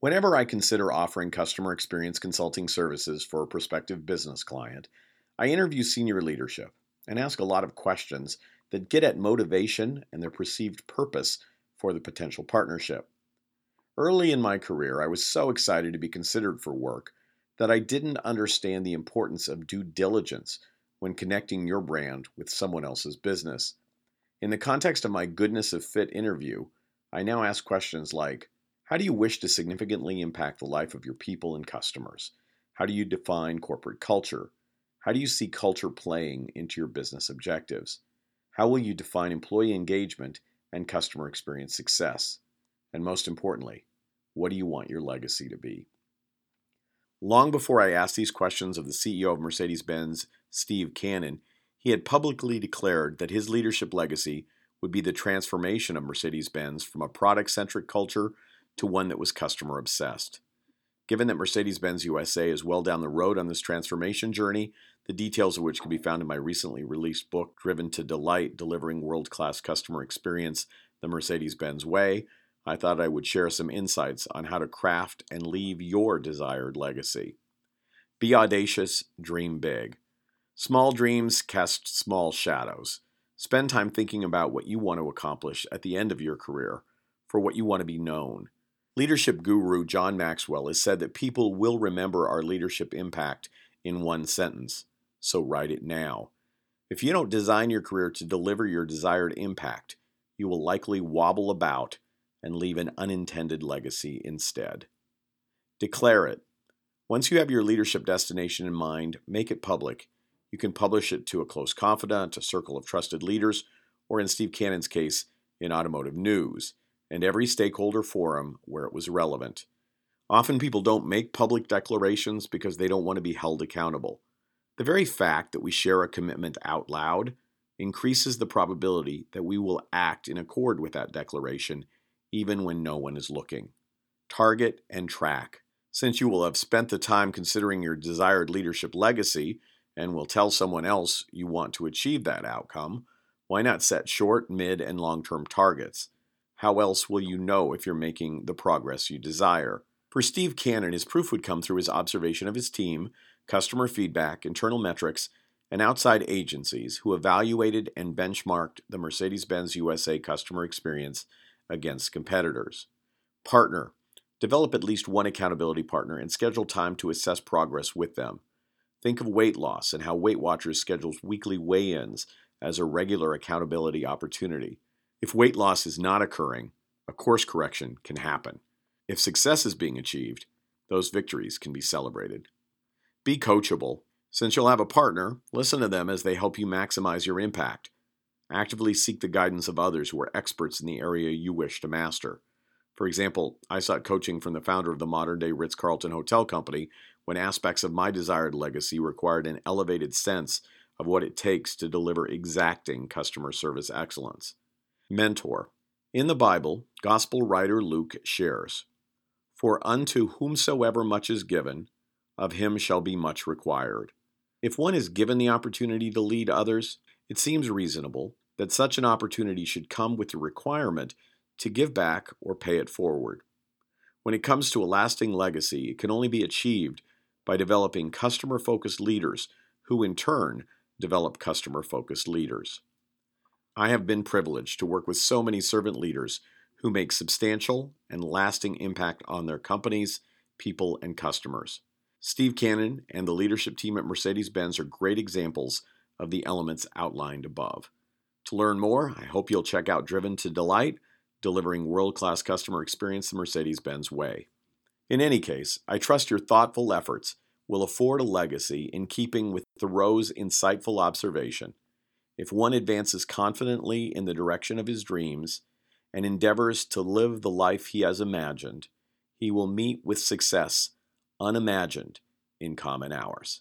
Whenever I consider offering customer experience consulting services for a prospective business client, I interview senior leadership and ask a lot of questions that get at motivation and their perceived purpose for the potential partnership. Early in my career, I was so excited to be considered for work that I didn't understand the importance of due diligence when connecting your brand with someone else's business. In the context of my goodness of fit interview, I now ask questions like How do you wish to significantly impact the life of your people and customers? How do you define corporate culture? How do you see culture playing into your business objectives? How will you define employee engagement and customer experience success? And most importantly, what do you want your legacy to be? Long before I asked these questions of the CEO of Mercedes Benz, Steve Cannon, he had publicly declared that his leadership legacy would be the transformation of Mercedes Benz from a product centric culture to one that was customer obsessed. Given that Mercedes Benz USA is well down the road on this transformation journey, the details of which can be found in my recently released book, Driven to Delight Delivering World Class Customer Experience the Mercedes Benz Way, I thought I would share some insights on how to craft and leave your desired legacy. Be audacious, dream big. Small dreams cast small shadows. Spend time thinking about what you want to accomplish at the end of your career, for what you want to be known. Leadership guru John Maxwell has said that people will remember our leadership impact in one sentence, so write it now. If you don't design your career to deliver your desired impact, you will likely wobble about and leave an unintended legacy instead. Declare it. Once you have your leadership destination in mind, make it public. You can publish it to a close confidant, a circle of trusted leaders, or in Steve Cannon's case, in automotive news, and every stakeholder forum where it was relevant. Often people don't make public declarations because they don't want to be held accountable. The very fact that we share a commitment out loud increases the probability that we will act in accord with that declaration even when no one is looking. Target and track. Since you will have spent the time considering your desired leadership legacy and will tell someone else you want to achieve that outcome, why not set short, mid, and long term targets? How else will you know if you're making the progress you desire? For Steve Cannon, his proof would come through his observation of his team, customer feedback, internal metrics, and outside agencies who evaluated and benchmarked the Mercedes Benz USA customer experience against competitors. Partner. Develop at least one accountability partner and schedule time to assess progress with them. Think of weight loss and how Weight Watchers schedules weekly weigh ins as a regular accountability opportunity. If weight loss is not occurring, a course correction can happen. If success is being achieved, those victories can be celebrated. Be coachable. Since you'll have a partner, listen to them as they help you maximize your impact. Actively seek the guidance of others who are experts in the area you wish to master. For example, I sought coaching from the founder of the modern day Ritz Carlton Hotel Company when aspects of my desired legacy required an elevated sense of what it takes to deliver exacting customer service excellence. Mentor. In the Bible, Gospel writer Luke shares For unto whomsoever much is given, of him shall be much required. If one is given the opportunity to lead others, it seems reasonable that such an opportunity should come with the requirement to give back or pay it forward. When it comes to a lasting legacy, it can only be achieved by developing customer focused leaders who, in turn, develop customer focused leaders. I have been privileged to work with so many servant leaders who make substantial and lasting impact on their companies, people, and customers. Steve Cannon and the leadership team at Mercedes Benz are great examples of the elements outlined above. To learn more, I hope you'll check out Driven to Delight, delivering world class customer experience the Mercedes Benz way. In any case, I trust your thoughtful efforts will afford a legacy in keeping with Thoreau's insightful observation. If one advances confidently in the direction of his dreams and endeavors to live the life he has imagined, he will meet with success unimagined in common hours.